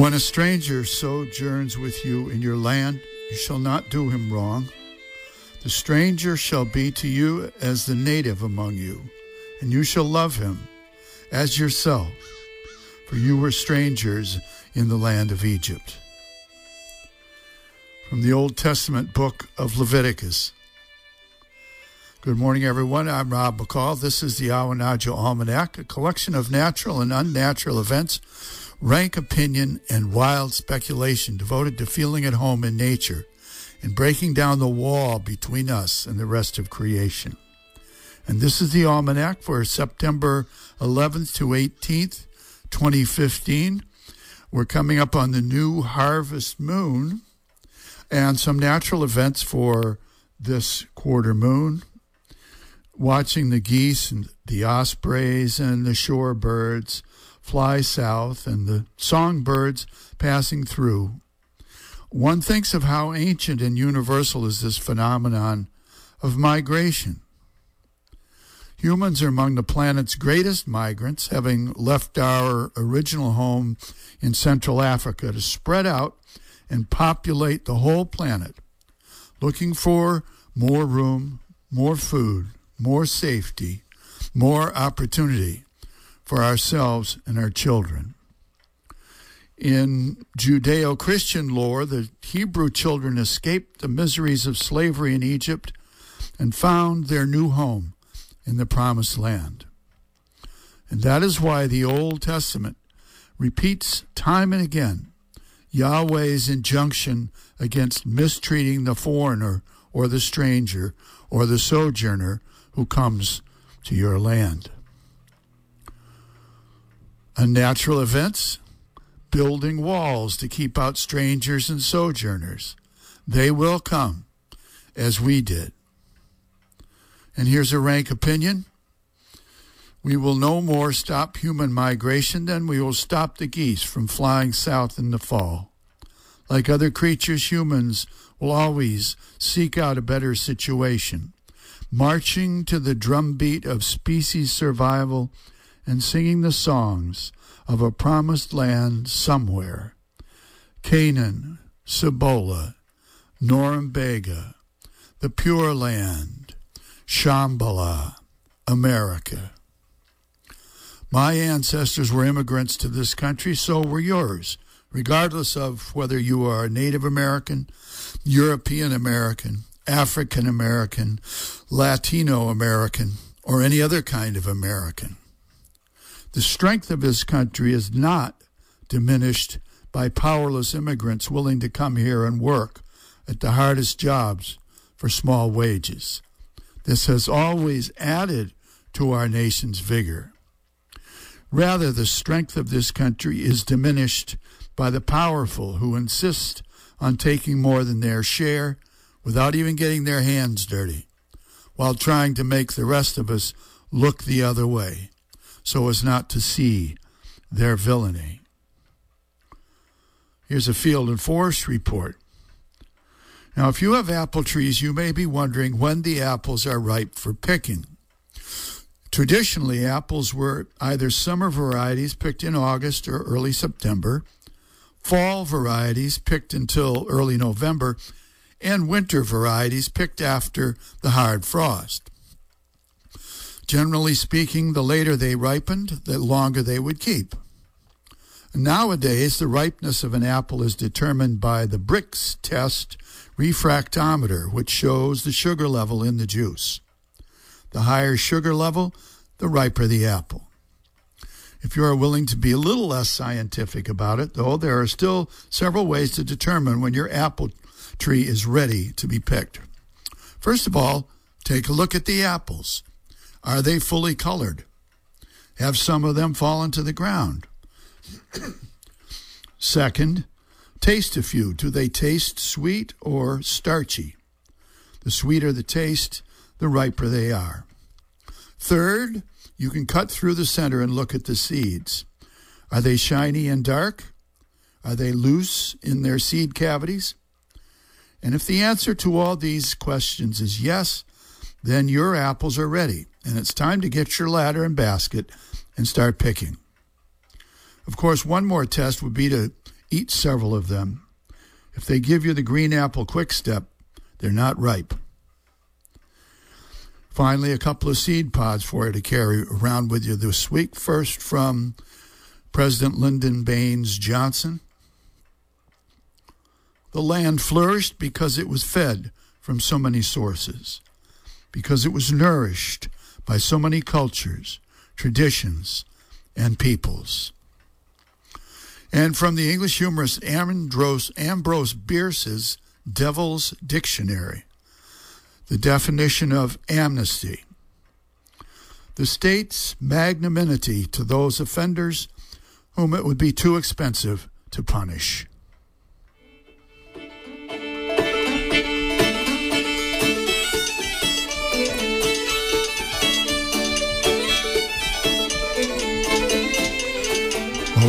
When a stranger sojourns with you in your land, you shall not do him wrong. The stranger shall be to you as the native among you, and you shall love him as yourself, for you were strangers in the land of Egypt. From the Old Testament book of Leviticus. Good morning, everyone. I'm Rob McCall. This is the Awanadjo Almanac, a collection of natural and unnatural events, rank opinion, and wild speculation devoted to feeling at home in nature and breaking down the wall between us and the rest of creation. And this is the Almanac for September 11th to 18th, 2015. We're coming up on the new harvest moon and some natural events for this quarter moon. Watching the geese and the ospreys and the shorebirds fly south and the songbirds passing through one thinks of how ancient and universal is this phenomenon of migration. Humans are among the planet's greatest migrants, having left our original home in Central Africa to spread out and populate the whole planet, looking for more room, more food, more safety, more opportunity for ourselves and our children. In Judeo Christian lore, the Hebrew children escaped the miseries of slavery in Egypt and found their new home in the Promised Land. And that is why the Old Testament repeats time and again Yahweh's injunction against mistreating the foreigner or the stranger or the sojourner who comes to your land. Unnatural events building walls to keep out strangers and sojourners. They will come, as we did. And here's a rank opinion. We will no more stop human migration than we will stop the geese from flying south in the fall. Like other creatures, humans will always seek out a better situation, marching to the drumbeat of species survival and singing the songs of a promised land somewhere Canaan, Cibola, Norumbega, the Pure Land, Shambhala, America. My ancestors were immigrants to this country, so were yours, regardless of whether you are Native American, European American, African American, Latino American, or any other kind of American. The strength of this country is not diminished by powerless immigrants willing to come here and work at the hardest jobs for small wages. This has always added to our nation's vigor. Rather, the strength of this country is diminished by the powerful who insist on taking more than their share without even getting their hands dirty, while trying to make the rest of us look the other way so as not to see their villainy. Here's a field and forest report. Now, if you have apple trees, you may be wondering when the apples are ripe for picking. Traditionally, apples were either summer varieties picked in August or early September, fall varieties picked until early November, and winter varieties picked after the hard frost. Generally speaking, the later they ripened, the longer they would keep. Nowadays, the ripeness of an apple is determined by the Brix test refractometer, which shows the sugar level in the juice. The higher sugar level, the riper the apple. If you are willing to be a little less scientific about it, though, there are still several ways to determine when your apple tree is ready to be picked. First of all, take a look at the apples. Are they fully colored? Have some of them fallen to the ground? Second, taste a few. Do they taste sweet or starchy? The sweeter the taste, the riper they are. Third, you can cut through the center and look at the seeds. Are they shiny and dark? Are they loose in their seed cavities? And if the answer to all these questions is yes, then your apples are ready and it's time to get your ladder and basket and start picking. Of course, one more test would be to eat several of them. If they give you the green apple quick step, they're not ripe. Finally, a couple of seed pods for you to carry around with you this week. First, from President Lyndon Baines Johnson. The land flourished because it was fed from so many sources, because it was nourished by so many cultures, traditions, and peoples. And from the English humorist Ambrose, Ambrose Bierce's Devil's Dictionary, the definition of amnesty. The state's magnanimity to those offenders whom it would be too expensive to punish.